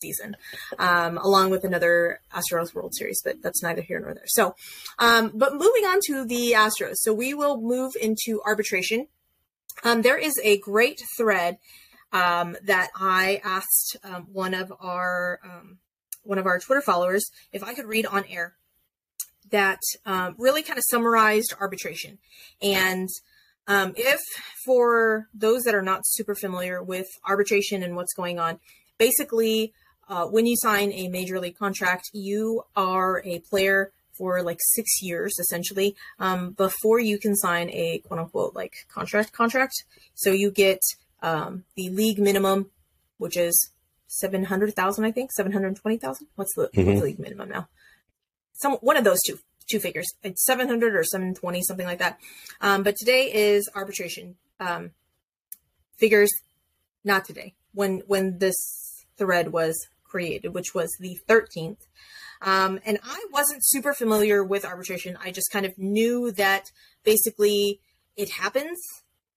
season, um, along with another Astros World Series, but that's neither here nor there. So, um, but moving on to the Astros. So we will move into arbitration. Um, there is a great thread um, that I asked um, one of our um, one of our Twitter followers if I could read on air that really kind of summarized arbitration. And if for those that are not super familiar with arbitration and what's going on, basically, uh, when you sign a major league contract, you are a player for like six years essentially um, before you can sign a quote unquote like contract contract. So you get um, the league minimum, which is seven hundred thousand, I think seven hundred twenty thousand. What's the, mm-hmm. what's the league minimum now? Some one of those two two figures. It's seven hundred or seven twenty, something like that. Um, but today is arbitration um, figures. Not today. When when this thread was created, which was the thirteenth. Um, and I wasn't super familiar with arbitration. I just kind of knew that basically it happens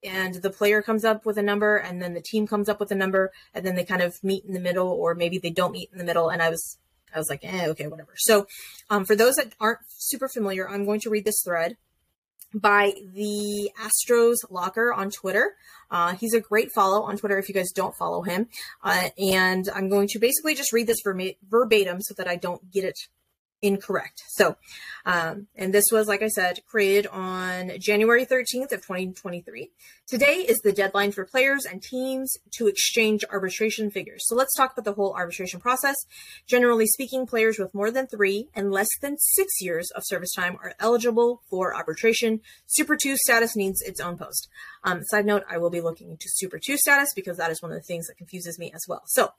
and the player comes up with a number and then the team comes up with a number and then they kind of meet in the middle or maybe they don't meet in the middle and i was i was like eh, okay whatever so um, for those that aren't super familiar i'm going to read this thread by the astros locker on twitter. Uh, he's a great follow on twitter if you guys don't follow him. Uh, and i'm going to basically just read this verbatim so that i don't get it incorrect. So, um, and this was, like I said, created on January 13th of 2023. Today is the deadline for players and teams to exchange arbitration figures. So let's talk about the whole arbitration process. Generally speaking, players with more than three and less than six years of service time are eligible for arbitration. Super 2 status needs its own post. Um, side note, I will be looking into Super 2 status because that is one of the things that confuses me as well. So,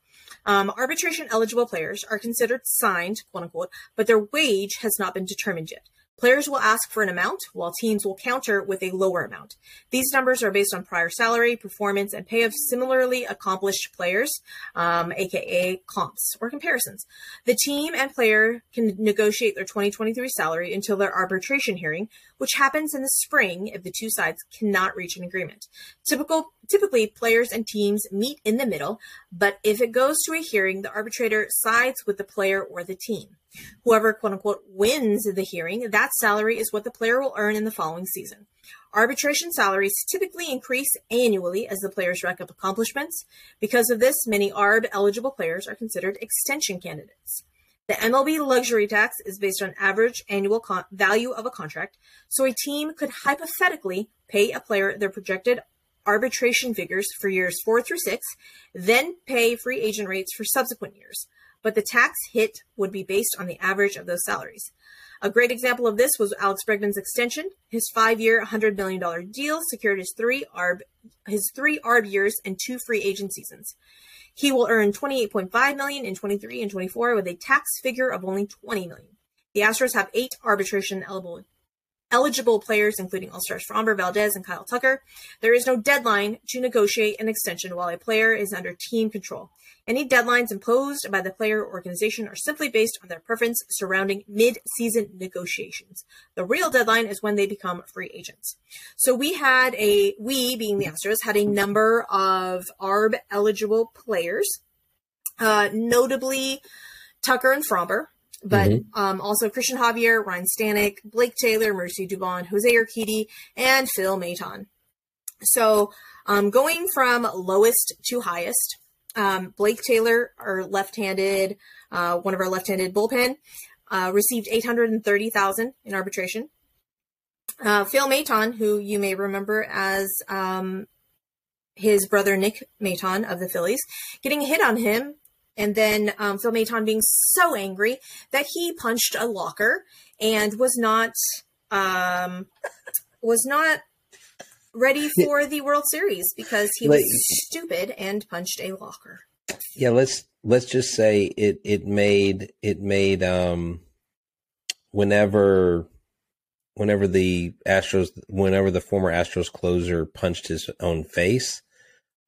um, arbitration eligible players are considered signed, quote unquote, but their wage has not been determined yet. Players will ask for an amount, while teams will counter with a lower amount. These numbers are based on prior salary, performance, and pay of similarly accomplished players, um, aka comps or comparisons. The team and player can negotiate their 2023 salary until their arbitration hearing, which happens in the spring if the two sides cannot reach an agreement. Typical, typically, players and teams meet in the middle, but if it goes to a hearing, the arbitrator sides with the player or the team. Whoever, quote unquote, wins the hearing, that salary is what the player will earn in the following season. Arbitration salaries typically increase annually as the players rack up accomplishments. Because of this, many ARB eligible players are considered extension candidates. The MLB luxury tax is based on average annual con- value of a contract, so a team could hypothetically pay a player their projected arbitration figures for years four through six, then pay free agent rates for subsequent years but the tax hit would be based on the average of those salaries. A great example of this was Alex Bregman's extension. His five-year, $100 million deal secured his three ARB, his three ARB years and two free agent seasons. He will earn 28.5 million in 23 and 24 with a tax figure of only 20 million. The Astros have eight arbitration eligible eligible players, including All Stars Framber Valdez and Kyle Tucker. There is no deadline to negotiate an extension while a player is under team control. Any deadlines imposed by the player or organization are simply based on their preference surrounding mid season negotiations. The real deadline is when they become free agents. So we had a, we being the Astros, had a number of ARB eligible players, uh, notably Tucker and Framber but mm-hmm. um, also Cristian Javier, Ryne Stanek, Blake Taylor, Mercy Dubon, Jose Urquidy, and Phil Maton. So um, going from lowest to highest, um, Blake Taylor, our left-handed, uh, one of our left-handed bullpen, uh, received 830,000 in arbitration. Uh, Phil Maton, who you may remember as um, his brother Nick Maton of the Phillies, getting a hit on him and then um, Phil Maton being so angry that he punched a locker and was not um, was not ready for the World Series because he was stupid and punched a locker. Yeah, let's let's just say it it made it made um whenever whenever the Astros whenever the former Astros closer punched his own face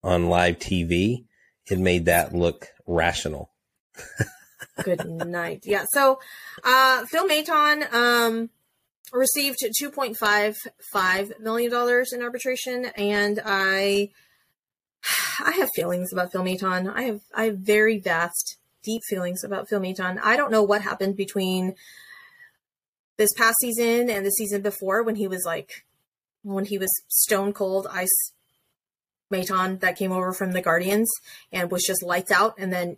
on live TV, it made that look rational. Good night. Yeah. So, uh, Phil Maton um, received two point five five million dollars in arbitration, and I, I have feelings about Phil Maton. I have I have very vast deep feelings about Phil Maton. I don't know what happened between this past season and the season before when he was like when he was stone cold ice Maton that came over from the Guardians and was just lights out and then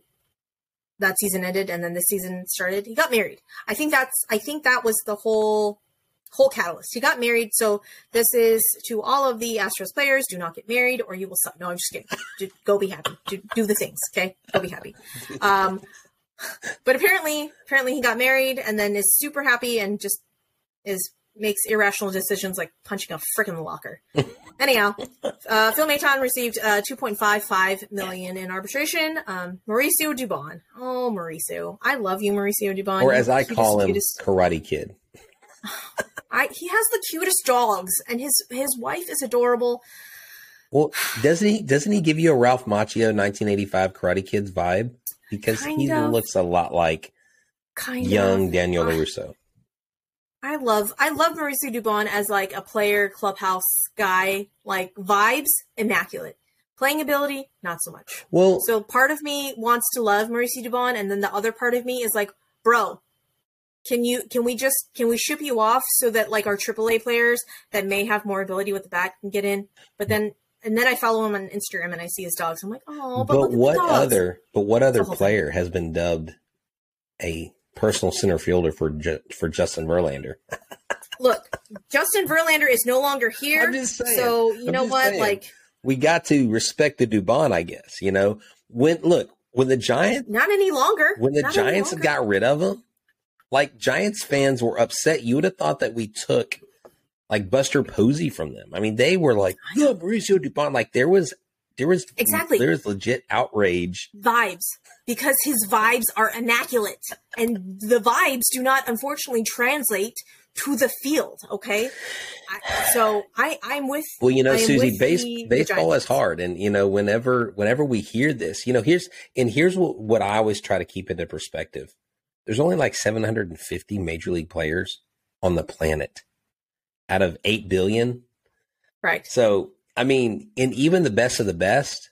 that season ended and then the season started. He got married. I think that's I think that was the whole whole catalyst. He got married. So this is to all of the Astros players: do not get married, or you will suck. No, I'm just kidding. go be happy. Do, do the things. Okay, go be happy. Um, but apparently, apparently he got married and then is super happy and just is makes irrational decisions like punching a freaking locker. Anyhow, uh, Phil Maton received uh, 2.55 million in arbitration. Um, Mauricio Dubon. Oh, Mauricio. I love you, Mauricio Dubon. Or as I call him, cutest. Karate Kid. I, he has the cutest dogs, and his his wife is adorable. Well, doesn't he? Doesn't he give you a Ralph Macchio 1985 Karate Kids vibe? Because kind he of. looks a lot like kind young of. Daniel LaRusso. I love I love Mauricio Dubon as like a player clubhouse guy. Like vibes, immaculate. Playing ability, not so much. Well, so part of me wants to love Mauricio Dubon, and then the other part of me is like, bro, can you can we just can we ship you off so that like our AAA players that may have more ability with the bat can get in? But then and then I follow him on Instagram and I see his dogs. I'm like, oh, but, but what other but what other player thing. has been dubbed a personal center fielder for for Justin Verlander? Look, Justin Verlander is no longer here. So you I'm know what? Saying. Like we got to respect the Dubon, I guess. You know when look when the Giants not any longer when the not Giants got rid of him like Giants fans were upset. You would have thought that we took like Buster Posey from them. I mean, they were like, yeah, Mauricio Dubon. Like there was, there was exactly there was legit outrage vibes because his vibes are immaculate, and the vibes do not unfortunately translate to the field. Okay, I, so I I'm with. Well, you know, Suzy, base, the, baseball the is hard, and you know, whenever whenever we hear this, you know, here's and here's what what I always try to keep into perspective there's only like 750 major league players on the planet out of 8 billion. Right. So, I mean, in even the best of the best,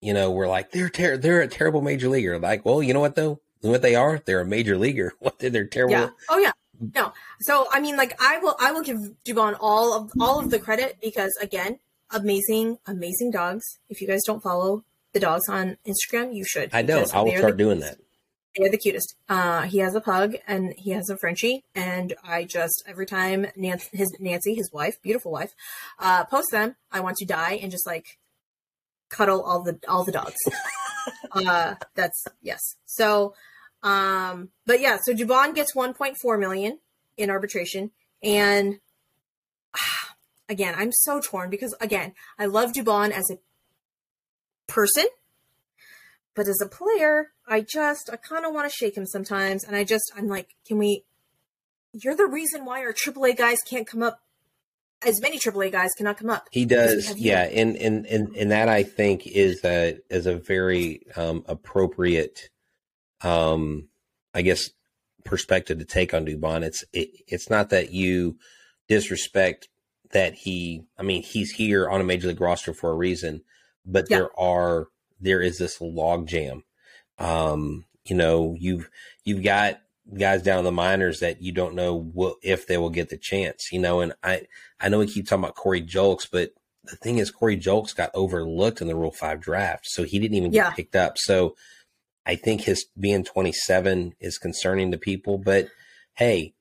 you know, we're like, they're ter- they're a terrible major leaguer. Like, well, you know what though? You know what they are? They're a major leaguer. What they're terrible. Yeah. Oh yeah. No. So I mean, like, I will I will give Dubon all of all of the credit because again, amazing, amazing dogs. If you guys don't follow the dogs on Instagram, you should. I don't. I will start doing that. They're the cutest. Uh, he has a pug and he has a Frenchie, and I just every time Nancy, his Nancy, his wife, beautiful wife, uh, posts them, I want to die and just like cuddle all the all the dogs. uh, that's yes. So, um, but yeah, so Dubon gets 1.4 million in arbitration, and again, I'm so torn because again, I love Dubon as a person but as a player, I just, I kind of want to shake him sometimes. And I just, I'm like, can we, you're the reason why our AAA guys can't come up. As many AAA guys cannot come up. He does, yeah, and, and and and that I think is a is a very um, appropriate, um, I guess, perspective to take on Dubon. It's it, it's not that you disrespect that he. I mean, he's here on a major league roster for a reason, but yeah. there are there is this log jam. Um, you know, you've you've got guys down in the minors that you don't know what, if they will get the chance. You know, and I I know we keep talking about Corey Julks, but the thing is, Corey Julks got overlooked in the Rule Five draft, so he didn't even get picked up. So I think his being 27 is concerning to people. But hey,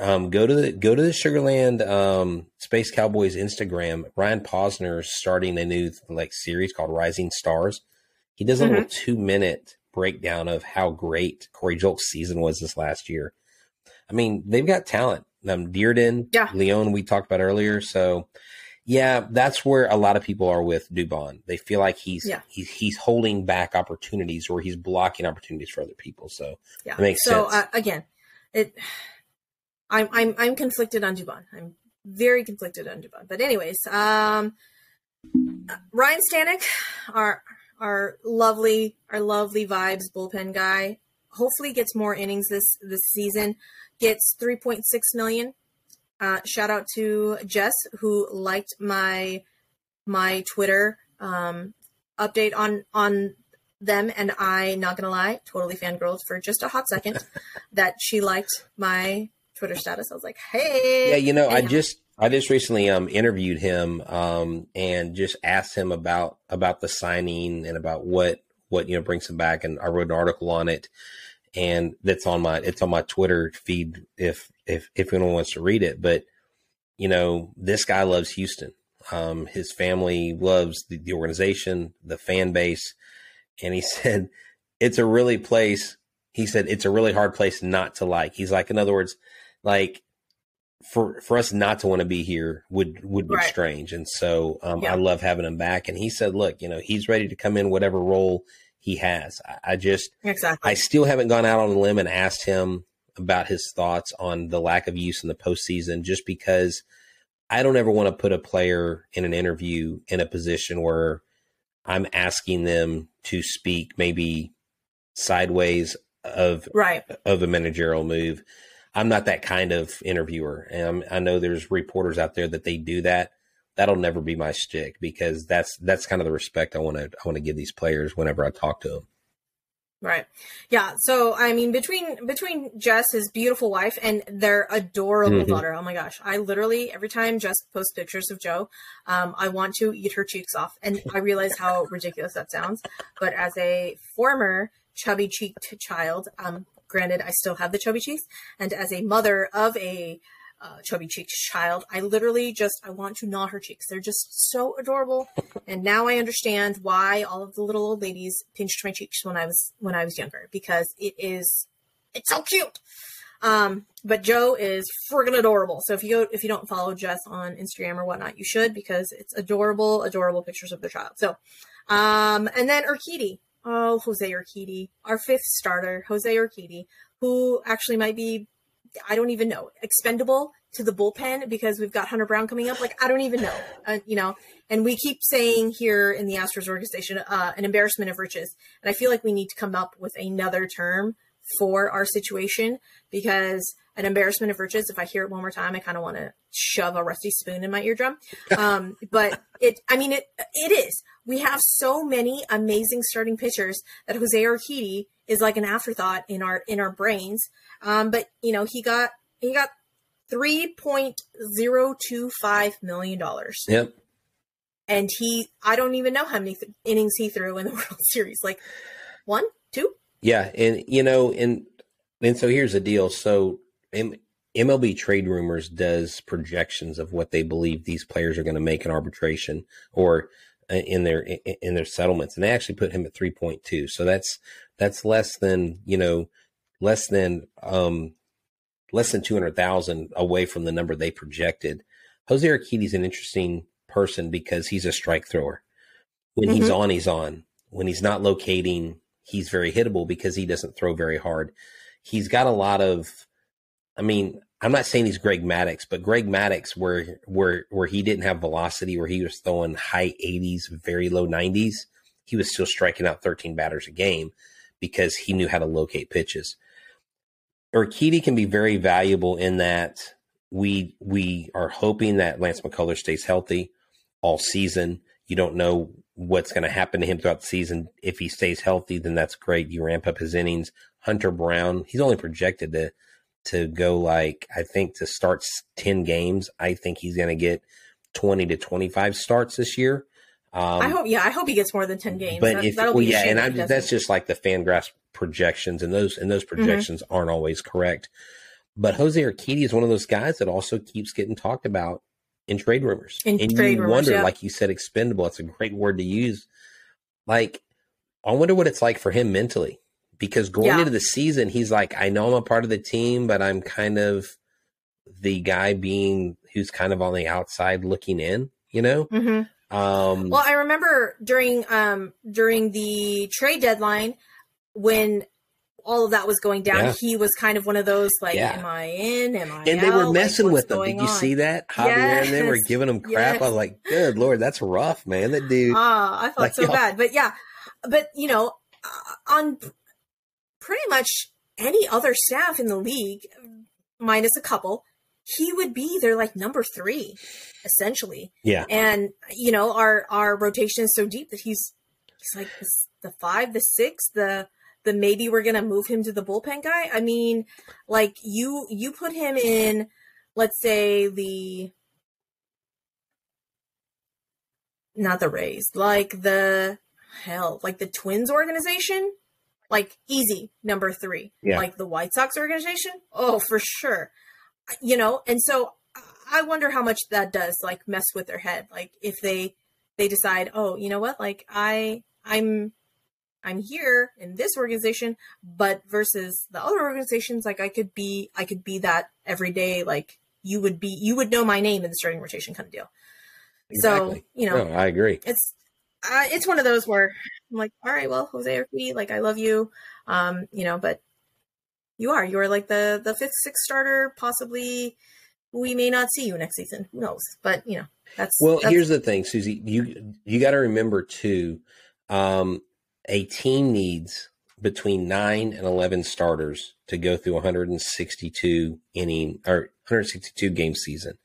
um, go to the go to the Sugarland um, Space Cowboys Instagram. Ryan Posner is starting a new like series called Rising Stars. He does a mm-hmm. little two minute breakdown of how great Corey Julks' season was this last year. I mean, they've got talent. Um, Dearden, yeah. Leon, we talked about earlier. So, yeah, that's where a lot of people are with Dubon. They feel like he's yeah. he's he's holding back opportunities or he's blocking opportunities for other people. So, yeah, it makes so, sense. So uh, again, it I'm I'm I'm conflicted on Dubon. I'm very conflicted on Dubon. But anyways, um, Ryne Stanek, our our lovely, our lovely vibes bullpen guy. Hopefully gets more innings this this season. Gets 3.6 million. Uh, shout out to Jess who liked my my Twitter um, update on on them and I, not gonna lie, totally fangirled for just a hot second that she liked my Twitter status. I was like, hey. Yeah, you know, Anyhow. I just I just recently um interviewed him um and just asked him about about the signing and about what what you know brings him back and I wrote an article on it and that's on my it's on my Twitter feed if if if anyone wants to read it but you know this guy loves Houston. Um his family loves the, the organization the fan base and he said it's a really place he said it's a really hard place not to like. He's like in other words like for for us not to want to be here would would be right. strange. And so um, yeah. I love having him back. And he said, look, you know, he's ready to come in whatever role he has. I, I just exactly. I still haven't gone out on a limb and asked him about his thoughts on the lack of use in the postseason, just because I don't ever want to put a player in an interview in a position where I'm asking them to speak maybe sideways of right of a managerial move. I'm not that kind of interviewer. And I know there's reporters out there that they do that. That'll never be my stick because that's that's kind of the respect I want to I want to give these players whenever I talk to them. Right. Yeah. So I mean, between between Jess, his beautiful wife, and their adorable mm-hmm. daughter. Oh my gosh! I literally every time Jess posts pictures of Joe, um, I want to eat her cheeks off, and I realize how ridiculous that sounds. But as a former chubby cheeked child, um, Granted, I still have the chubby cheeks, and as a mother of a uh, chubby cheeked child, I literally just I want to gnaw her cheeks. They're just so adorable, and now I understand why all of the little old ladies pinched my cheeks when I was when I was younger because it is it's so cute. Um, but Joe is friggin' adorable. So if you go, if you don't follow Jess on Instagram or whatnot, you should because it's adorable, adorable pictures of the child. So, um, and then Urquidy oh, Jose Urquidy, our fifth starter, Jose Urquidy, who actually might be, I don't even know, expendable to the bullpen because we've got Hunter Brown coming up. Like, I don't even know, uh, you know, and we keep saying here in the Astros organization, uh, an embarrassment of riches. And I feel like we need to come up with another term for our situation because an embarrassment of riches. If I hear it one more time, I kind of want to shove a rusty spoon in my eardrum. Um, but it, I mean, it, it is. We have so many amazing starting pitchers that Jose Urquidy is like an afterthought in our in our brains. Um, but you know, he got he got three point zero two five million dollars. Yep. And he, I don't even know how many th- innings he threw in the World Series. Like one, two. Yeah, and you know, and and so here's the deal. So M- MLB Trade Rumors does projections of what they believe these players are going to make in arbitration or uh, in their in their settlements, and they actually put him at three point two. So that's that's less than you know less than um less than two hundred thousand away from the number they projected. Jose is an interesting person because he's a strike thrower. When mm-hmm. he's on, he's on. When he's not locating, he's very hittable because he doesn't throw very hard. He's got a lot of I mean, I'm not saying he's Greg Maddux, but Greg Maddux, where where where he didn't have velocity, where he was throwing high 80s, very low 90s, he was still striking out 13 batters a game because he knew how to locate pitches. Urquidy can be very valuable in that we we are hoping that Lance McCullers stays healthy all season. You don't know what's going to happen to him throughout the season. If he stays healthy, then that's great. You ramp up his innings. Hunter Brown, he's only projected to to go like I think to start ten games. I think he's going to get twenty to twenty five starts this year. Um, I hope, yeah, I hope he gets more than ten games. But that, if well, yeah, and I, that's just like the Fangraphs projections, and those and those mm-hmm. projections mm-hmm. aren't always correct. But Jose Urquidy is one of those guys that also keeps getting talked about in trade rumors. In and trade you rumors, wonder, yeah. like you said, expendable. It's a great word to use. Like, I wonder what it's like for him mentally because going yeah. into the season, he's like, I know I'm a part of the team, but I'm kind of the guy being who's kind of on the outside looking in, you know? Mm-hmm. Um, well, I remember during um, during the trade deadline when all of that was going down, yeah. he was kind of one of those like, yeah. "Am I in? Am I?" And out? they were messing like, with them. Did you on? see that? Javier yes. and they were giving him crap. Yes. I was like, "Good lord, that's rough, man." That dude. Ah, I felt like, so bad, but yeah, but you know, uh, on pretty much any other staff in the league, minus a couple, he would be their like number three, essentially. Yeah. And you know, our our rotation is so deep that he's he's like the five, the six, the the maybe we're gonna move him to the bullpen guy. I mean, like you you put him in, let's say the not the Rays, like the hell, like the Twins organization, like easy number three. Yeah. Like the White Sox organization, oh for sure. You know, and so I wonder how much that does like mess with their head. Like if they they decide, oh, you know what, like I I'm I'm here in this organization, but versus the other organizations, like I could be I could be that every day, like you would be you would know my name in the starting rotation kind of deal. Exactly. So, you know, No, I agree. it's uh, it's one of those where I'm like, all right, well, Jose Urquidy, like I love you, um, you know, but you are you are like the the fifth, sixth starter. Possibly, we may not see you next season. Who knows? But you know, that's Well, that's, here's the thing, Suzy. You you got to remember too. Um, a team needs between nine and eleven starters to go through 162 inning or 162 game season.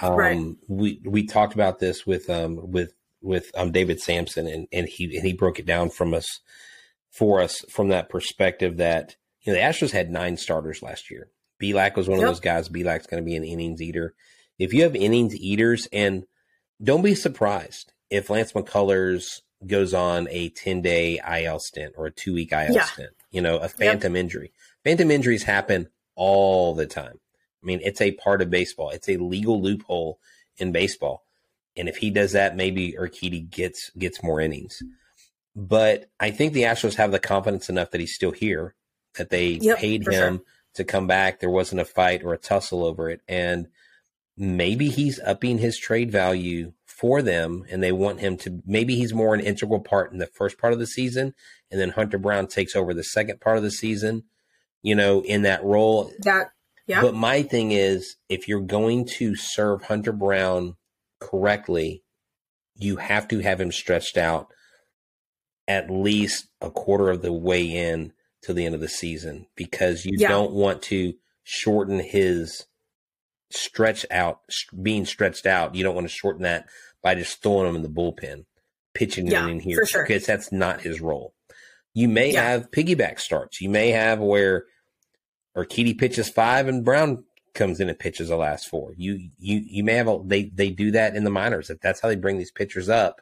Um, Right. We we talked about this with um with with um David Samson and and he and he broke it down from us for us from that perspective that you know the Astros had nine starters last year. Bielak was one Yep. of those guys. Bielak's going to be an innings eater. If you have innings eaters, and don't be surprised if Lance McCullers goes on a 10 day IL stint or a two week IL Yeah. stint, you know, a phantom injury. Phantom injuries happen all the time. I mean, it's a part of baseball, it's a legal loophole in baseball. And if he does that, maybe Urquidy gets gets more innings. But I think the Astros have the confidence enough that he's still here, that they Yep, paid him sure. to come back. There wasn't a fight or a tussle over it. And maybe he's upping his trade value for them and they want him to maybe he's more an integral part in the first part of the season and then Hunter Brown takes over the second part of the season, you know, in that role. that. Yeah, But my thing is if you're going to serve Hunter Brown correctly, you have to have him stretched out at least a quarter of the way in to the end of the season because you Yeah. don't want to shorten his stretch out being stretched out. You don't want to shorten that by just throwing him in the bullpen, pitching Yeah, him in here for sure. because that's not his role. You may Yeah. have piggyback starts. You may have where Urquidy pitches five and Brown comes in and pitches the last four. You you you may have a they they do that in the minors. If that's how they bring these pitchers up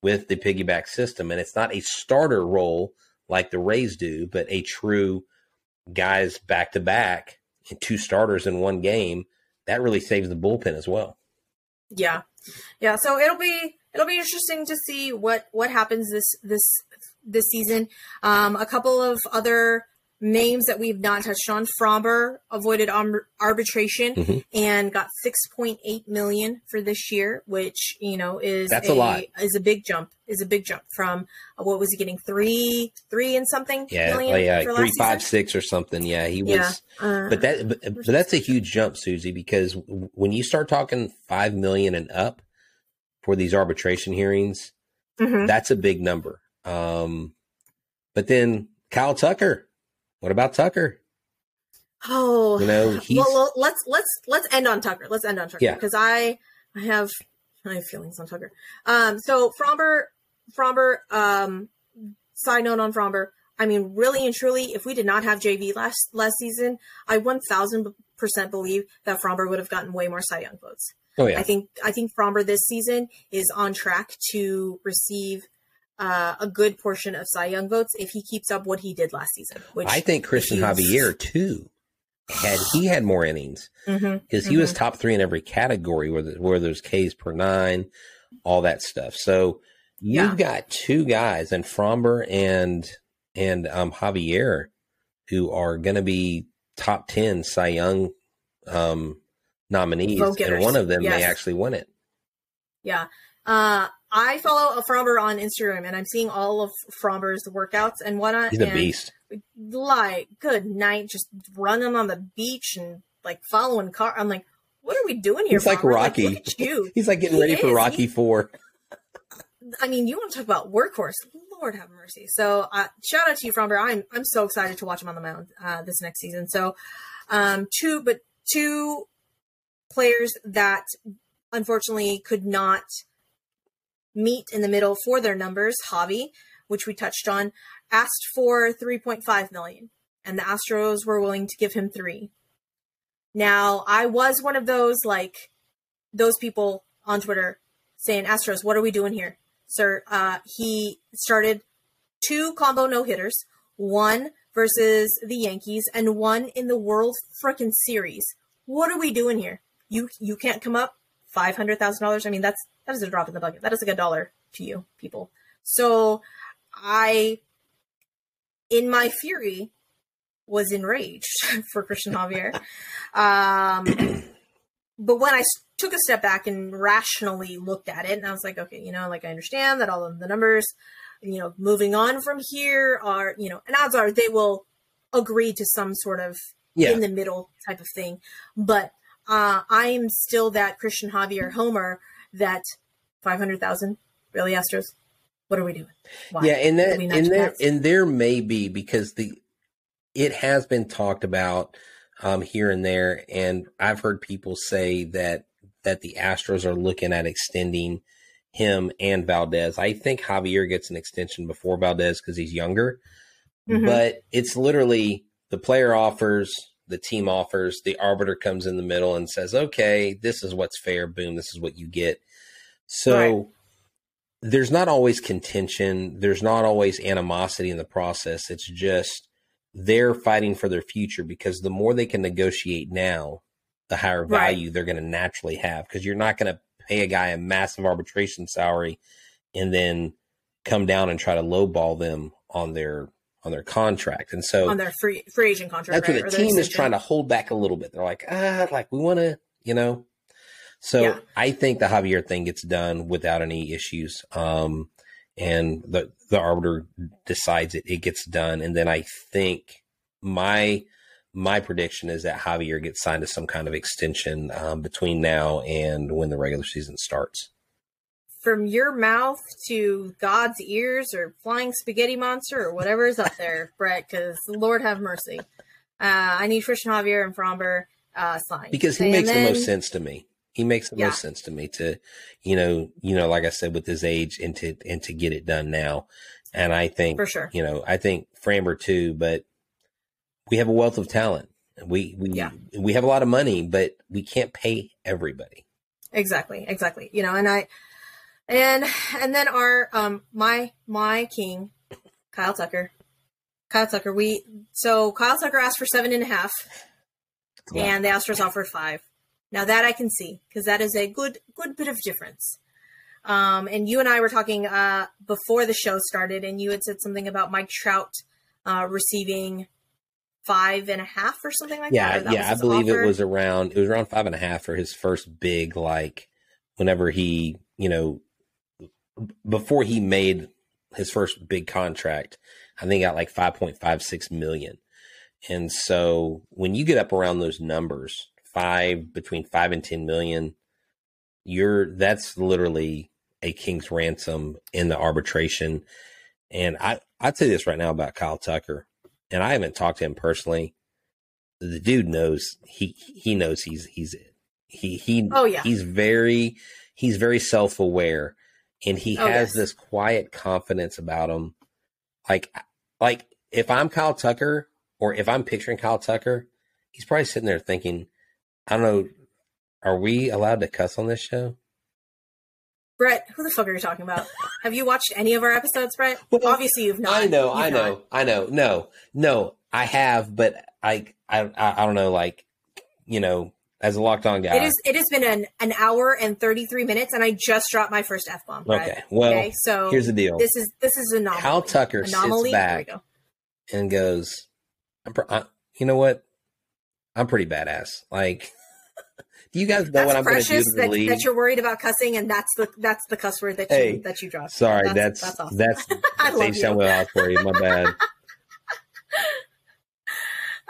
with the piggyback system, and it's not a starter role like the Rays do, but a true guys back to back and two starters in one game. That really saves the bullpen as well. yeah, yeah. So it'll be it'll be interesting to see what what happens this this this season. Um, a couple of other names that we've not touched on. Framber avoided arbitration Mhm. and got 6.8 million for this year, which you know is That's a lot. Is a big jump. Is a big jump from uh, what was he getting three three and something Yeah, million like, yeah, for three five season? six or something. Yeah, he was. Yeah, uh, But that, but, but that's a huge jump, Suzy, because when you start talking five million and up for these arbitration hearings, mhm. that's a big number. Um, but then Kyle Tucker, what about Tucker? Oh, You know, he's well, well, let's let's let's end on Tucker. Let's end on Tucker Yeah. because I I have I have feelings on Tucker. Um, so Framber, Framber. Um, side note on Framber. I mean, really and truly, if we did not have JV last last season, I one thousand percent believe that Framber would have gotten way more Cy Young votes. oh yeah, I think I think Framber this season is on track to receive uh, a good portion of Cy Young votes if he keeps up what he did last season. Which I think Cristian he's- Javier too had he had more innings because he was top three in every category where the, where there's Ks per nine, all that stuff. So you've got two guys, and Framber and and um, Javier, who are going to be top ten Cy Young um, nominees, and one of them may Yes. actually win it. Yeah. Uh, I follow a Framber on Instagram and I'm seeing all of Framber's workouts and whatnot. He's a beast. Like, good night, just running on the beach and like following car. I'm like, what are we doing here? He's like Rocky. at you. He's like getting He ready for is. Rocky Four. I mean, you want to talk about workhorse? Lord have mercy. So, uh, shout out to you, Framber. I'm I'm so excited to watch him on the mound uh, this next season. So, um, two, but two players that unfortunately could not meet in the middle for their numbers. Javi which we touched on, asked for 3.5 million, and the Astros were willing to give him three. Now, I was one of those like those people on Twitter saying, Astros, what are we doing here? Sir, uh, he started two combo no hitters, one versus the Yankees and one in the World Frickin' Series. What are we doing here? You you can't come up five hundred thousand dollars. I mean, that's that is a drop in the bucket. That is like a dollar to you people. So I, in my fury, was enraged for Cristian Javier. Um, but when I took a step back and rationally looked at it, and I was like, okay, you know, like I understand that all of the numbers, you know, moving on from here are, you know, and odds are they will agree to some sort of yeah. in the middle type of thing. But uh, I'm still that Cristian Javier Homer that 500,000 really Astros. What are we doing? Why? Yeah, and that and there and there may be because the it has been talked about um, here and there, and I've heard people say that that the Astros are looking at extending him and Valdez. I think Javier gets an extension before Valdez because he's younger, mm-hmm. but it's literally the player offers, the team offers, the arbiter comes in the middle and says, "Okay, this is what's fair. Boom, this is what you get." So. Right there's not always contention. There's not always animosity in the process. It's just they're fighting for their future because the more they can negotiate now, the higher value right. they're going to naturally have. Because you're not going to pay a guy a massive arbitration salary and then come down and try to lowball them on their on their contract. And so on their free free agent contract. That's right, the team is trying to hold back a little bit. They're like, ah, like we want to, you know, so yeah. I think the Javier thing gets done without any issues. Um, and the the arbiter decides it, it gets done, and then I think my my prediction is that Javier gets signed to some kind of extension um, between now and when the regular season starts. From your mouth to God's ears, or flying spaghetti monster, or whatever is up there, Brett. Because Lord have mercy, uh, I need Cristian Javier and Framber uh, signed because he and makes then, the most sense to me. He makes the yeah. most sense to me to, you know, you know, like I said, with his age and to, and to get it done now. And I think, for sure, you know, I think Framber too, but we have a wealth of talent. We, we, yeah. we have a lot of money, but we can't pay everybody. Exactly. Exactly. You know, and I, and, and then our, um, my, my king, Kyle Tucker, Kyle Tucker, we, so Kyle Tucker asked for seven and a half and the Astros offered five. Now that I can see because that is a good good bit of difference. Um, and you and I were talking uh, before the show started, and you had said something about Mike Trout uh, receiving five and a half or something like yeah, that. Yeah, yeah, I believe offer. it was around it was around five and a half for his first big like whenever he you know before he made his first big contract. I think he got like five point five six million. And so when you get up around those numbers, five between five and ten million, you're that's literally a king's ransom in the arbitration. And I I'd say this right now about Kyle Tucker, and I haven't talked to him personally. The dude knows he he knows he's he's he he oh yeah he's very he's very self aware, and he oh, has yes. this quiet confidence about him. Like like if I'm Kyle Tucker or if I'm picturing Kyle Tucker, he's probably sitting there thinking, I don't know. Are we allowed to cuss on this show? Brett, who the fuck are you talking about? Have you watched any of our episodes, Brett? Well, Obviously, you've not. I know, you've I know, not. I know. No, no, I have, but I, I, I don't know. Like, you know, as a locked on guy, it is. It has been an an hour and thirty three minutes, and I just dropped my first f bomb. Okay, well, okay? so here's the deal. This is this is anomaly. Hal Tucker anomaly? sits back and goes, "I'm "You know what? I'm pretty badass. Like, do you guys know that's what I'm going to do to that, that, you're worried about cussing, and that's the that's the cuss word that you hey, that you drop. Sorry, that's that's awesome. that's, that's Dave Samuel for you. My bad.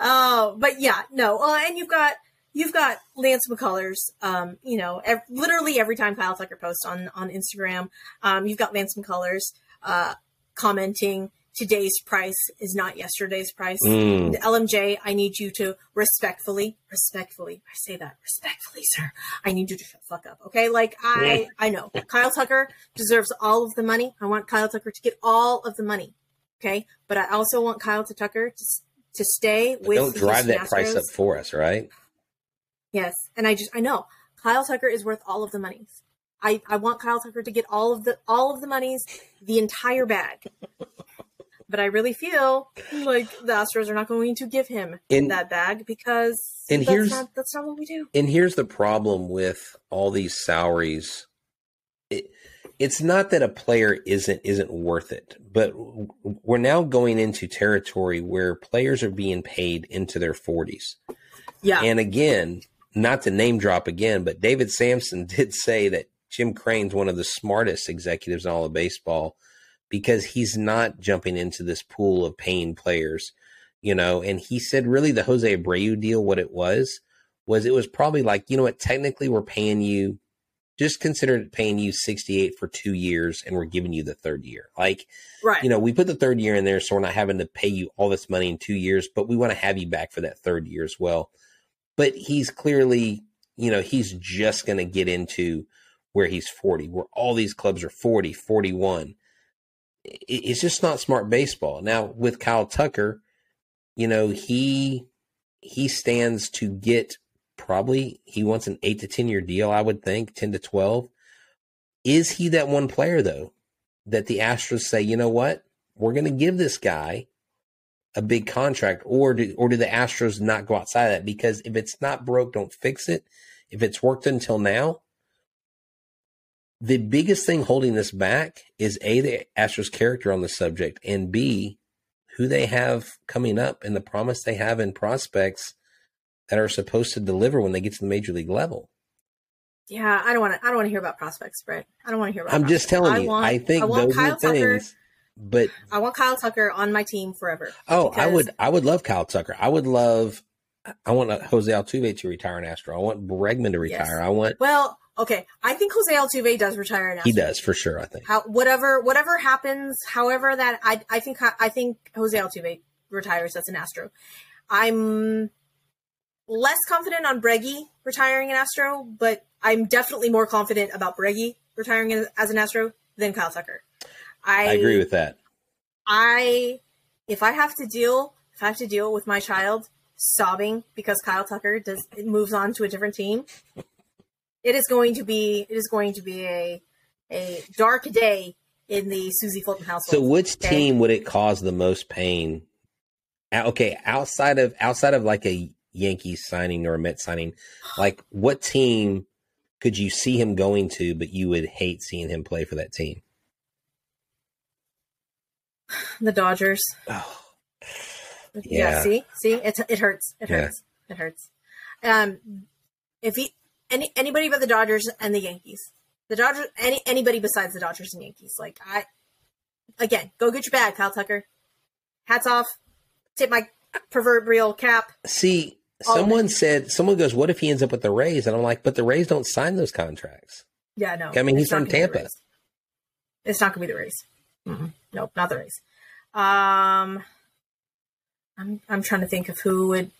Oh, but yeah, no. Uh, and you've got you've got Lance McCullers. Um, you know, ev- literally every time Kyle Tucker posts on on Instagram, um, you've got Lance McCullers uh, commenting today's price is not yesterday's price. Mm. LMJ, I need you to respectfully, respectfully, I say that respectfully, sir. I need you to shut the fuck up. Okay. Like I, I know Kyle Tucker deserves all of the money. I want Kyle Tucker to get all of the money. Okay. But I also want Kyle to Tucker to, to stay with Don't the drive that price up for us, right? Yes. And I just, I know Kyle Tucker is worth all of the monies. I, I want Kyle Tucker to get all of the, all of the monies, the entire bag. But I really feel like the Astros are not going to give him And- that bag because and that's here's- not, that's not what we do. And here's the problem with all these salaries. It, it's not that a player isn't isn't worth it, but we're now going into territory where players are being paid into their 40s. Yeah. And again, not to name drop again, but David Samson did say that Jim Crane's one of the smartest executives in all of baseball because he's not jumping into this pool of paying players, you know. And he said, really, the Jose Abreu deal, what it was, was it was probably like, you know what, technically we're paying you, just consider paying you 68 for two years and we're giving you the third year. Like, right. you know, we put the third year in there so we're not having to pay you all this money in two years, but we want to have you back for that third year as well. But he's clearly, you know, he's just going to get into where he's 40, where all these clubs are 40, 41. It's just not smart baseball. Now with Kyle Tucker, you know, he he stands to get probably he wants an 8 to 10 year deal, I would think, 10 to 12. Is he that one player though that the Astros say, "You know what? We're going to give this guy a big contract or do or do the Astros not go outside of that because if it's not broke, don't fix it. If it's worked until now, the biggest thing holding this back is A, the Astros character on the subject, and B, who they have coming up and the promise they have in prospects that are supposed to deliver when they get to the major league level. yeah. I don't want to. I don't want to hear about prospects, Brett. I don't want to hear about. I'm just telling you, want, I think want those Kyle are the Tucker. But I want Kyle Tucker on my team forever. oh, I would I would love Kyle Tucker. I would love I want uh, Jose Altuve to retire an Astro. I want Bregman to retire. Yes. I want Well, okay. I think Jose Altuve does retire now. he does for sure, I think. How whatever whatever happens, however that I I think I think Jose Altuve retires as an Astro. I'm less confident on Breggy retiring an Astro, but I'm definitely more confident about Breggy retiring as an Astro than Kyle Tucker. I, I agree with that. I if I have to deal if I have to deal with my child sobbing because Kyle Tucker does moves on to a different team, it is going to be it is going to be a a dark day in the Suzy Fulton household. So which okay? team would it cause the most pain? Okay, outside of outside of like a Yankees signing or a Mets signing, like what team could you see him going to, but you would hate seeing him play for that team? the Dodgers. Oh, Yeah. Yeah. see, see, it it hurts. It Yeah. hurts. It hurts. Um, if he any anybody but the Dodgers and the Yankees, the Dodgers any anybody besides the Dodgers and Yankees, like I again, go get your bag, Kyle Tucker. Hats off. Tip my proverbial cap. see, All someone said someone goes, "What if he ends up with the Rays?" And I'm like, "But the Rays don't sign those contracts." Yeah, no. I mean, he's it's not from gonna Tampa. It's not going to be the Rays. mm Nope, not the Rays. Um, I'm I'm trying to think of who would.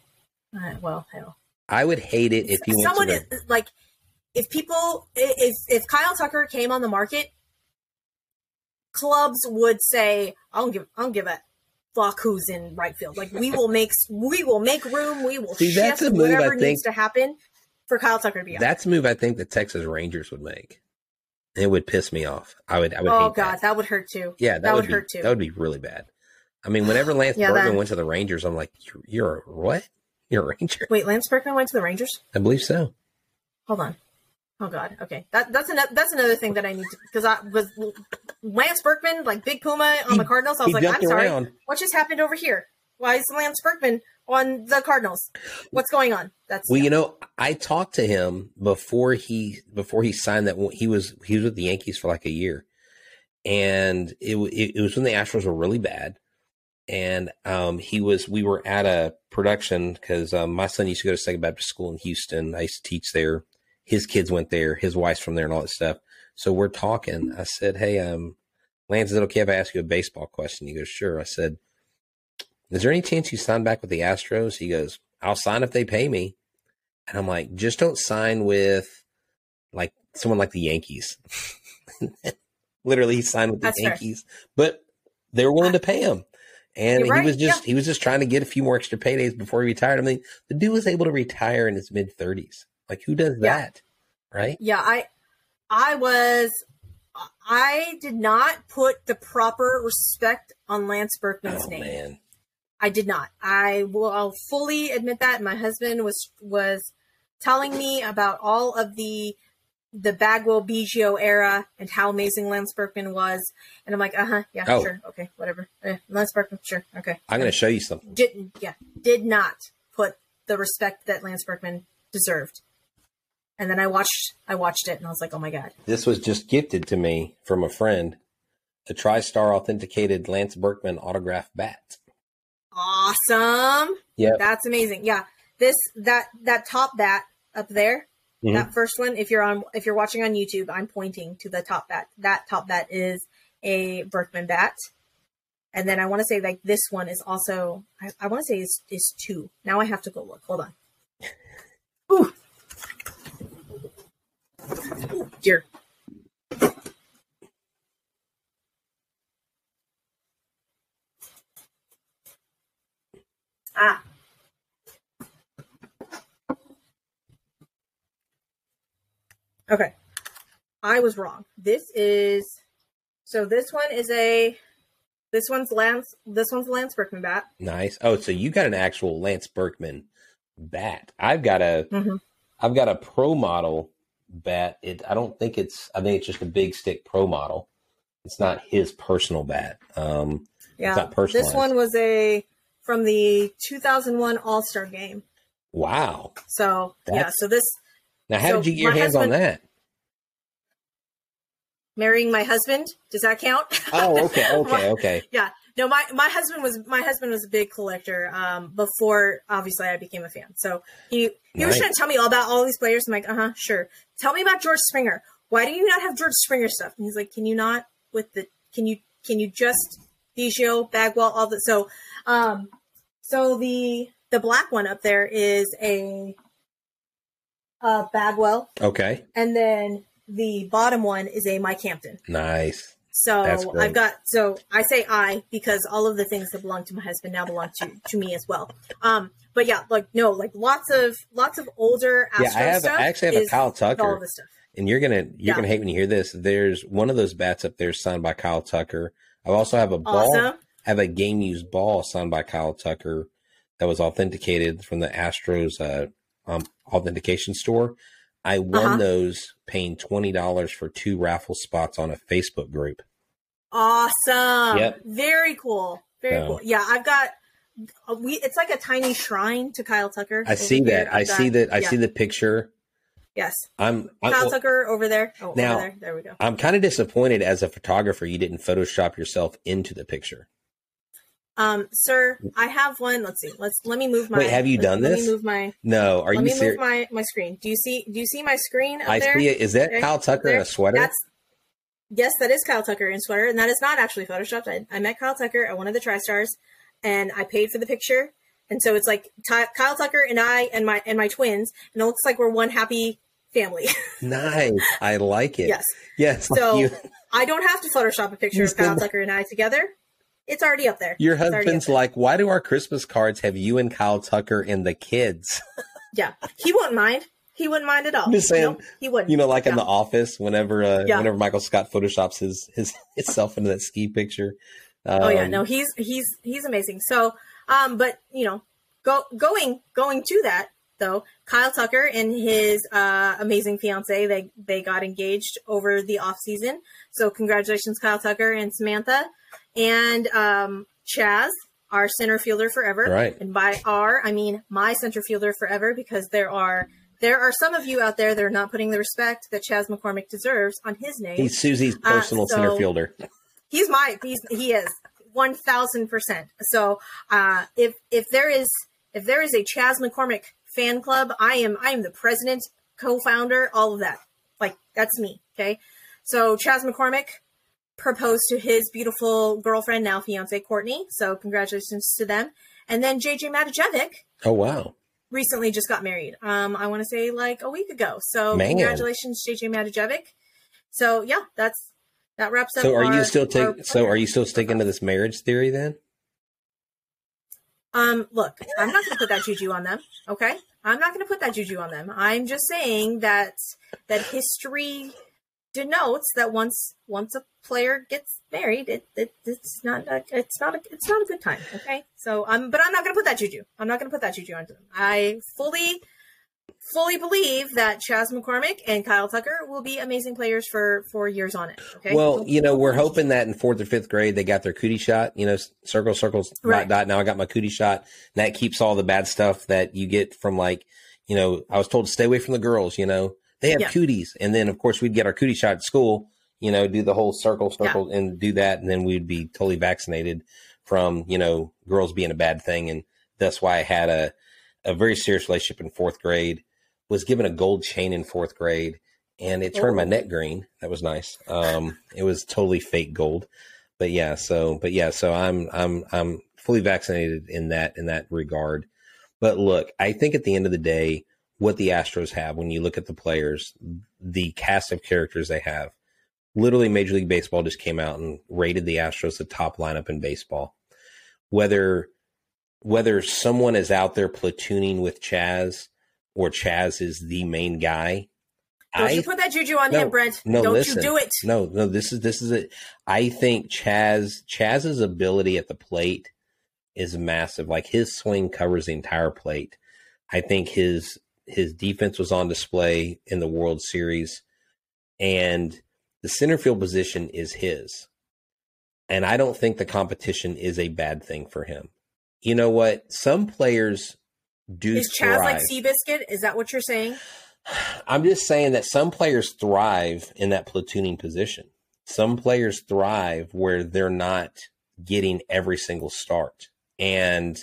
Uh, well, hell, I would hate it if went someone to is, like if people if if Kyle Tucker came on the market, clubs would say, "I don't give I don't give a fuck who's in right field. Like we will make we will make room. We will See, shift that's a move I whatever think- needs to happen for Kyle Tucker to be on." That's a move I think the Texas Rangers would make. It would piss me off. I would. I would. oh god, that. that. would hurt too. Yeah, that, That would, would be, hurt, too. That would be really bad. I mean, whenever Lance Yeah, Bergman that- went to the Rangers, I'm like, you're, you're a what? You're a Ranger? Wait, Lance Berkman went to the Rangers. I believe so. Hold on. Oh God. Okay. That that's another that's another thing that I need to because I was Lance Berkman like Big Puma on He- the Cardinals. I was like, I'm jumped sorry. What just happened over here? Why is Lance Berkman on the Cardinals? What's going on? That's Well, you know, I talked to him before he before he signed that. He was he was with the Yankees for like a year, and it it, it was when the Astros were really bad. And um, he was we were at a production because um, my son used to go to Second Baptist School in Houston. I used to teach there. His kids went there. His wife's from there, and all that stuff. So we're talking. I said, "Hey, um, Lance, is it okay if I ask you a baseball question? He goes, sure. I said, is there any chance you sign back with the Astros? He goes, I'll sign if they pay me. And I'm like, just don't sign with like someone like the Yankees. Literally, he signed with the That's fair. Yankees, but they were willing to pay him. And he was just yeah. he was just trying to get a few more extra paydays before he retired. I mean, the dude was able to retire in his mid thirties. Like, who does Yeah. that? Right? Yeah, I I was I did not put the proper respect on Lance Berkman's Oh name. man. I did not. I will I'll fully admit that. My husband was was telling me about all of the the Bagwell Biggio era and how amazing Lance Berkman was, and I'm like, uh huh, yeah, Oh. sure, okay, whatever. Eh, Lance Berkman, sure, okay. I'm going to show you something. didn't yeah did not put the respect that Lance Berkman deserved. And then I watched I watched it and I was like, oh my god. This was just gifted to me from a friend. A TriStar authenticated Lance Berkman autograph bat. Awesome. Yeah. That's amazing. Yeah. This that that top bat up there, Mhm. that first one, if you're on if you're watching on YouTube, I'm pointing to the top bat. That top bat is a Berkman bat. And then I want to say like this one is also I, I want to say is is two. Now I have to go look. Hold on. Ooh, dear. Ah. Okay. I was wrong. This is so this one is a this one's Lance this one's Lance Berkman bat. Nice. Oh, so you got an actual Lance Berkman bat. I've got a have got a pro model bat. It I don't think it's I think it's just a big stick pro model. It's not his personal bat. Um Yeah. not personalized. This one was a from the 2001 All-Star game. wow. So, yeah, so this Now how So did you get your hands on that? marrying my husband, does that count? Oh, okay, okay, okay. yeah no my my husband was my husband was a big collector um before obviously i became a fan so he he was trying to tell me all about all these players i'm like uh-huh sure tell me about george springer why do you not have george springer stuff and he's like can you not with the can you can you just Biggio, bagwell all the so um so the the black one up there is a uh bagwell Okay. and then the bottom one is a mike hampton Nice. so. I've got so I say I because all of the things that belong to my husband now belong to to me as well. Um, but yeah, like no, like lots of lots of older Astro Yeah, I have I actually have a Kyle Tucker. of this stuff. and you're gonna you're Yeah. gonna hate when you hear this. There's one of those bats up there signed by Kyle Tucker. I also have a ball. Awesome. I have a game used ball signed by Kyle Tucker that was authenticated from the Astros uh, um, authentication store. I won Uh-huh. those paying twenty dollars for two raffle spots on a Facebook group. Awesome. Yep. Very cool. Very So- cool. Yeah, I've got we. It's like a tiny shrine to Kyle Tucker. I see here. that. I got- see that. I yeah. see the picture. Yes, I'm Kyle well, Tucker over there. Oh, Now- over there. There we go. I'm kind of disappointed as a photographer you didn't Photoshop yourself into the picture. Um, sir, I have one. Let's see. Let's let me move my. Wait, have you let- done let this? me move my. No, are let you me serious? move my my screen. Do you see? Do you see my screen up I there? see it. Is that There, Kyle Tucker in a sweater? That's yes, that is Kyle Tucker in a sweater, and that is not actually photoshopped. I, I met Kyle Tucker at one of the TriStars, and I paid for the picture, and so it's like Ty, Kyle Tucker and I and my and my twins, and it looks like we're one happy family. nice. I like it. yes, Yes. So- you, I don't have to Photoshop a picture of Kyle Tucker and I together. It's already up there. your It's already up husband's there. like, why do our Christmas cards have you and Kyle Tucker and the kids? yeah, he wouldn't mind. He wouldn't mind at all. I'm just saying, Nope, he wouldn't. You know, like in the office, whenever uh, Yeah. whenever Michael Scott photoshops his his himself into that ski picture. Um, oh yeah, no, he's he's he's amazing. So, um, but you know, go going going to that though, Kyle Tucker and his uh, amazing fiance they they got engaged over the off season. So congratulations, Kyle Tucker and Samantha, and um, Chas, our center fielder forever. Right. And by our, I mean my center fielder forever because there are. There are some of you out there that are not putting the respect that Chas McCormick deserves on his name He's Suzy's personal so- center fielder. he's my he's he is one thousand percent. So uh, if if there is if there is a Chas McCormick fan club, I am I am the president, co-founder, all of that. Like that's me. Okay, so Chas McCormick, proposed to his beautiful girlfriend, now fiance Courtney. So congratulations to them. And then JJ Matijevic. Oh wow! Recently just got married. Um, I want to say like a week ago. So Man. congratulations, JJ Matijevic. So yeah, that's that wraps up. So are our, you still taking? So are you still sticking to this marriage theory then? Um, look, I'm not going to put that juju on them. Okay, I'm not going to put that juju on them. I'm just saying that that history denotes that once once a player gets married, it, it it's not a, it's not a, it's not a good time. Okay, so um, but I'm not going to put that juju. I'm not going to put that juju on them. I fully fully believe that Chas McCormick and Kyle Tucker will be amazing players for for years on it. Okay. Well, you know, we're hoping that in fourth or fifth grade they got their cootie shot. You know, circle, circles, right. dot, dot. Now I got my cootie shot. And that keeps all the bad stuff that you get from like, you know, I was told to stay away from the girls. You know, they have yeah. cooties, and then of course we'd get our cootie shot at school. You know, do the whole circle, circle, yeah. and do that, and then we'd be totally vaccinated from you know girls being a bad thing, and that's why I had a a very serious relationship in fourth grade was given a gold chain in fourth grade and it turned oh. my neck green. That was nice. Um, it was totally fake gold, but yeah. So, but yeah. So I'm I'm I'm fully vaccinated in that in that regard. But look, I think at the end of the day, what the Astros have when you look at the players, the cast of characters they have, literally Major League Baseball just came out and rated the Astros the top lineup in baseball. Whether whether someone is out there platooning with Chas or Chas is the main guy. Don't I, you put that juju on no, him, Brett? No, Don't listen, you do it? No, no. This is this is it. I think Chas Chas's ability at the plate is massive. Like his swing covers the entire plate. I think his his defense was on display in the World Series, and the center field position is his. And I don't think the competition is a bad thing for him. You know what? Some players do is Chas thrive. like Seabiscuit? Is that what you're saying? I'm just saying that some players thrive in that platooning position. Some players thrive where they're not getting every single start. And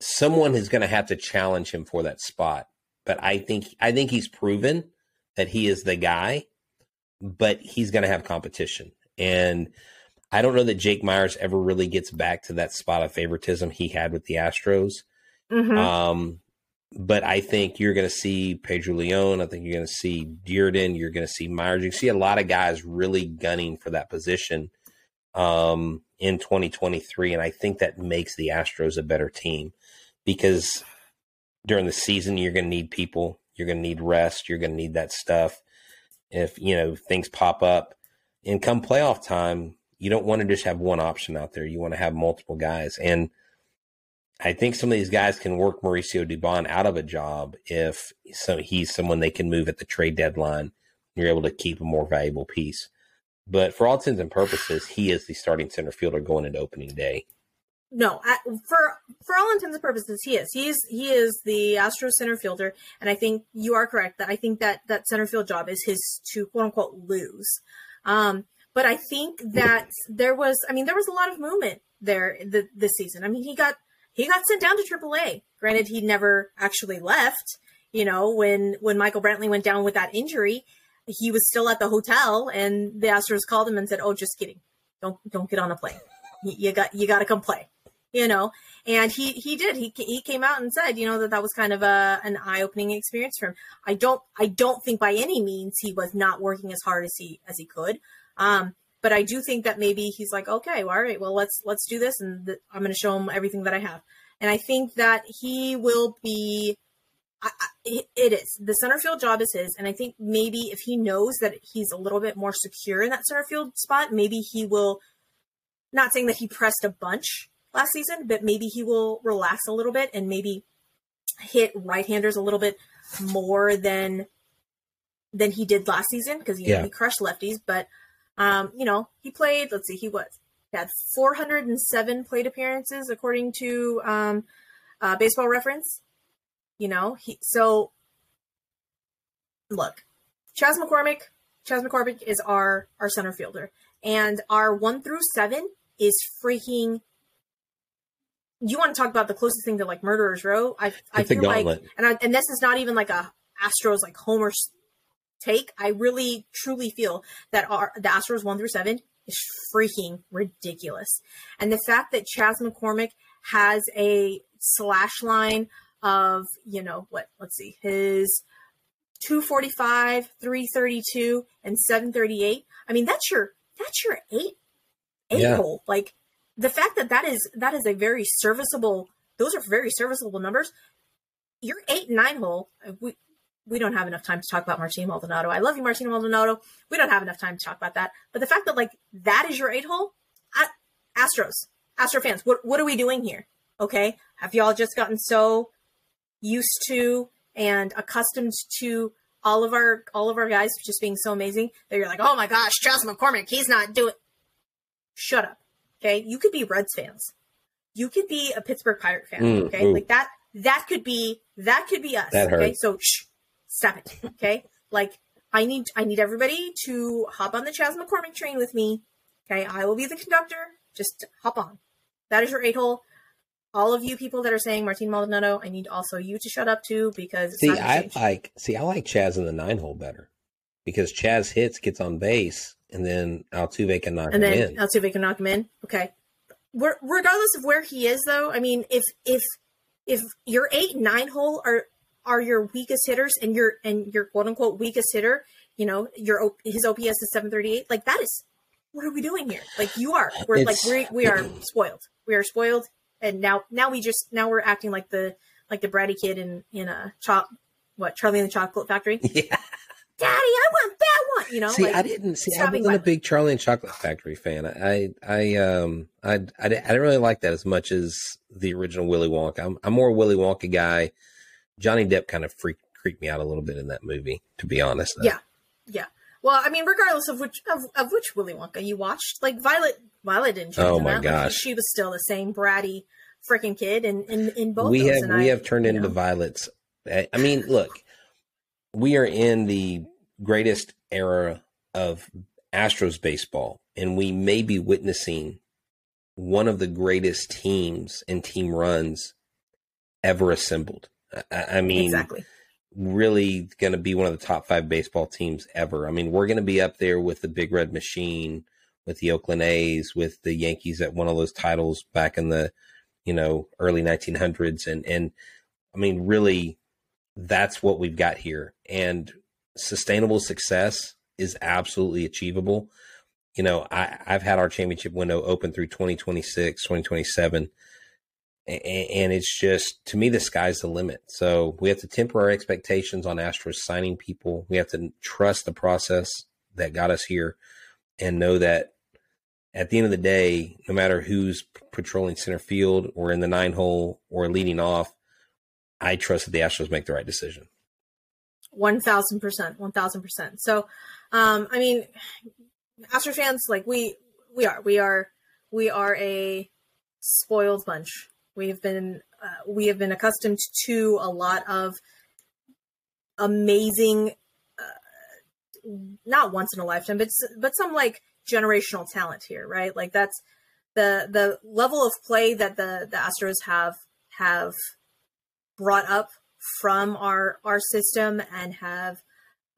someone is going to have to challenge him for that spot. But I think I think he's proven that he is the guy, but he's going to have competition. And I don't know that Jake Meyers ever really gets back to that spot of favoritism he had with the Astros. Mm-hmm. Um, but I think you're going to see Pedro Leon. I think you're going to see Dirden. You're going to see Meyers. You see a lot of guys really gunning for that position um, in 2023, and I think that makes the Astros a better team because during the season you're going to need people. You're going to need rest. You're going to need that stuff. If you know things pop up, and come playoff time, you don't want to just have one option out there. You want to have multiple guys and I think some of these guys can work Mauricio Dubón out of a job if so he's someone they can move at the trade deadline. You're able to keep a more valuable piece. But for all intents and purposes, he is the starting center fielder going into opening day. No, for for all intents and purposes, he is. He's he is the Astro center fielder, and I think you are correct that I think that that center field job is his to quote unquote lose. Um, but I think that there was, I mean, there was a lot of movement there the, this season. I mean, he got he got sent down to AAA. Granted, he never actually left. You know, when when Michael Brantley went down with that injury, he was still at the hotel, and the Astros called him and said, "Oh, just kidding. Don't don't get on a plane. You got you got to come play." You know, and he he did. He he came out and said, you know, that that was kind of a an eye opening experience for him. I don't I don't think by any means he was not working as hard as he as he could. Um, but I do think that maybe he's like, okay, well, all right, well, let's let's do this, and th- I'm going to show him everything that I have. And I think that he will be. I, I, it is the center field job is his, and I think maybe if he knows that he's a little bit more secure in that center field spot, maybe he will. Not saying that he pressed a bunch last season, but maybe he will relax a little bit and maybe hit right-handers a little bit more than than he did last season because yeah. he crushed lefties, but um, you know, he played, let's see, he was, he had 407 plate appearances according to um, uh, baseball reference. You know, he, so look, Chas McCormick, Chas McCormick is our, our center fielder. And our one through seven is freaking you want to talk about the closest thing to like murderers row? I, I feel like and, I, and this is not even like a astros like homer take, I really truly feel that our the Astros one through seven is freaking ridiculous. And the fact that Chas McCormick has a slash line of, you know, what, let's see, his 245, 332, and 738. I mean, that's your that's your eight eight yeah. hole. Like the fact that that is that is a very serviceable. Those are very serviceable numbers. Your eight nine hole. We we don't have enough time to talk about Martin Maldonado. I love you, Martin Maldonado. We don't have enough time to talk about that. But the fact that like that is your eight hole, Astros, Astro fans, what what are we doing here? Okay, have y'all just gotten so used to and accustomed to all of our all of our guys just being so amazing that you're like, oh my gosh, Charles McCormick, he's not doing. Shut up, okay? You could be Reds fans, you could be a Pittsburgh Pirate fan, mm, okay? Like that. That could be that could be us. That okay, so shh, stop it, okay? like I need I need everybody to hop on the Chas McCormick train with me. Okay, I will be the conductor. Just hop on. That is your eight hole all of you people that are saying Martin Maldonado, I need also you to shut up too because see, I like see, I like Chas in the nine hole better because Chas hits, gets on base, and then Altuve can knock and him then in. Altuve can knock him in. Okay, We're, regardless of where he is, though, I mean, if if if your eight nine hole are are your weakest hitters and your and your quote unquote weakest hitter, you know, your his OPS is seven thirty eight. Like that is what are we doing here? Like you are, we're it's, like we we are spoiled. We are spoiled and now now we just now we're acting like the like the bratty kid in in a chop what Charlie and the Chocolate Factory. Yeah. Daddy, I want that one. You know, see, like, I didn't see. I wasn't a big Charlie and Chocolate Factory fan. I, I, um, I, I, I didn't really like that as much as the original Willy Wonka. I'm, I'm more a Willy Wonka guy. Johnny Depp kind of freaked creeped me out a little bit in that movie, to be honest. Though. Yeah, yeah. Well, I mean, regardless of which of, of which Willy Wonka you watched, like Violet Violet didn't change. Oh my gosh, like, she was still the same bratty freaking kid in in, in both. We have we I, have turned into know. violets. I mean, look, we are in the greatest era of Astros baseball, and we may be witnessing one of the greatest teams and team runs ever assembled. I, I mean, exactly. really going to be one of the top five baseball teams ever. I mean, we're going to be up there with the Big Red Machine, with the Oakland A's, with the Yankees that won all those titles back in the you know, early 1900s. And, and I mean, really, that's what we've got here. And sustainable success is absolutely achievable. You know, I, I've had our championship window open through 2026, 2027. And it's just, to me, the sky's the limit. So we have to temper our expectations on Astros signing people. We have to trust the process that got us here and know that at the end of the day, no matter who's patrolling center field or in the nine hole or leading off, I trust that the Astros make the right decision. One thousand percent, one thousand percent. So, um, I mean, Astros fans, like we, we are, we are, we are a spoiled bunch. We've been, uh, we have been accustomed to a lot of amazing, uh, not once in a lifetime, but but some like generational talent here, right? Like that's the the level of play that the the Astros have have brought up from our our system and have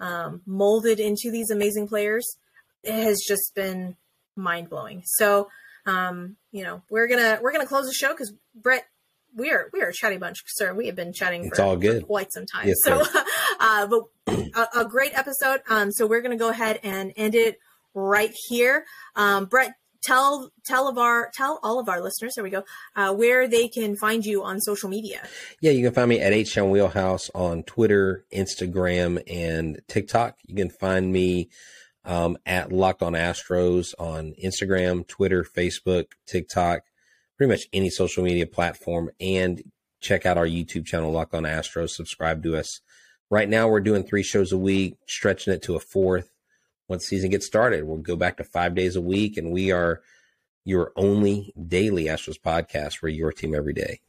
um, molded into these amazing players it has just been mind blowing. So, um, you know, we're gonna we're gonna close the show because Brett, we are we are a chatty bunch, sir. We have been chatting it's for, all good. For quite some time. Yes, so, uh, but a, a, great episode. Um, so we're gonna go ahead and end it right here. Um, Brett, tell tell of our tell all of our listeners there we go uh, where they can find you on social media yeah you can find me at h wheelhouse on twitter instagram and tiktok you can find me um, at locked on astros on instagram twitter facebook tiktok pretty much any social media platform and check out our youtube channel locked on astros subscribe to us right now we're doing three shows a week stretching it to a fourth once season gets started. We'll go back to five days a week, and we are your only daily Astros podcast for your team every day.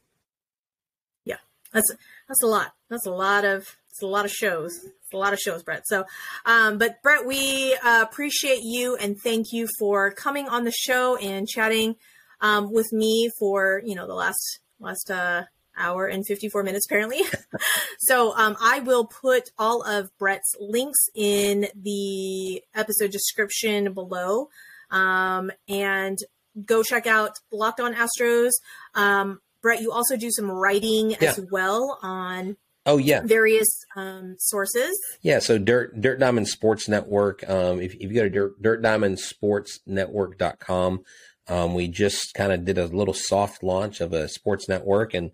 Yeah, that's that's a lot. That's a lot of it's a lot of shows. It's a lot of shows, Brett. So, um, but Brett, we uh, appreciate you and thank you for coming on the show and chatting um, with me for you know the last last uh, hour and 54 minutes apparently. so um, I will put all of Brett's links in the episode description below. Um, and go check out Locked On Astros. Um, Brett, you also do some writing yeah. as well on Oh yeah, various um, sources. Yeah, so Dirt Dirt Diamond Sports Network. Um, if, if you go to Dirt, Dirt Diamond Sports DirtDiamondSportsNetwork.com, um, we just kind of did a little soft launch of a sports network, and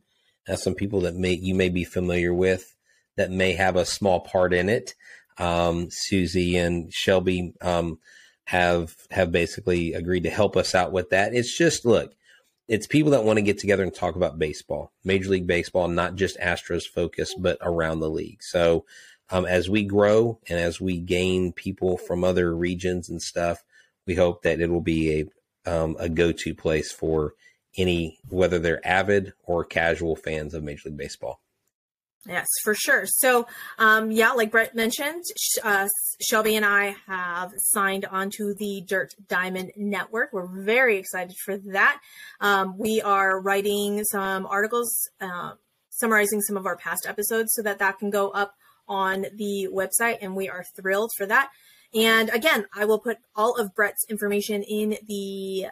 has some people that may you may be familiar with that may have a small part in it. Um, Suzy and Shelby um, have have basically agreed to help us out with that. It's just look, it's people that want to get together and talk about baseball, Major League Baseball, not just Astros focus, but around the league. So um, as we grow and as we gain people from other regions and stuff, we hope that it will be a um, a go to place for any whether they're avid or casual fans of Major League Baseball. Yes, for sure. So, um, yeah, like Brett mentioned, uh, Shelby and I have signed onto the Dirt Diamond Network. We're very excited for that. Um, we are writing some articles uh, summarizing some of our past episodes so that that can go up on the website, and we are thrilled for that. And again, I will put all of Brett's information in the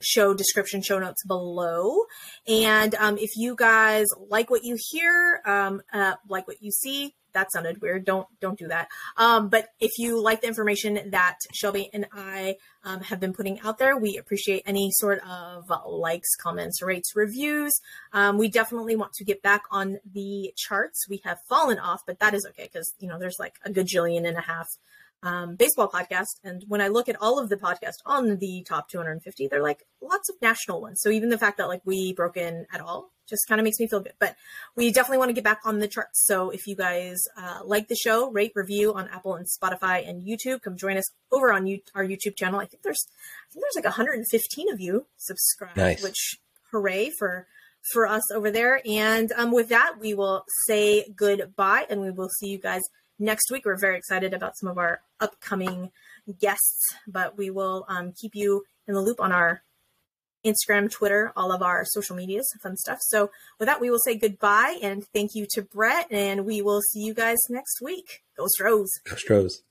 show description show notes below. And um, if you guys like what you hear um, uh, like what you see that sounded weird. Don't don't do that. Um, but if you like the information that shelby and i um, have been putting out there we appreciate any sort of likes comments rates reviews. Um, we definitely want to get back on the charts. We have fallen off but that is okay because you know there's like a gajillion and a half um, baseball podcast. And when I look at all of the podcasts on the top 250, they're like lots of national ones. So even the fact that like we broke in at all just kind of makes me feel good. But we definitely want to get back on the charts. So if you guys uh, like the show, rate, review on Apple and Spotify and YouTube. Come join us over on you, our YouTube channel. I think there's I think there's like 115 of you subscribed, nice. which hooray for for us over there. And um, with that, we will say goodbye and we will see you guys next week. We're very excited about some of our upcoming guests, but we will um, keep you in the loop on our Instagram, Twitter, all of our social medias, fun stuff. So with that, we will say goodbye and thank you to Brett, and we will see you guys next week. Go Stros. Go Stros.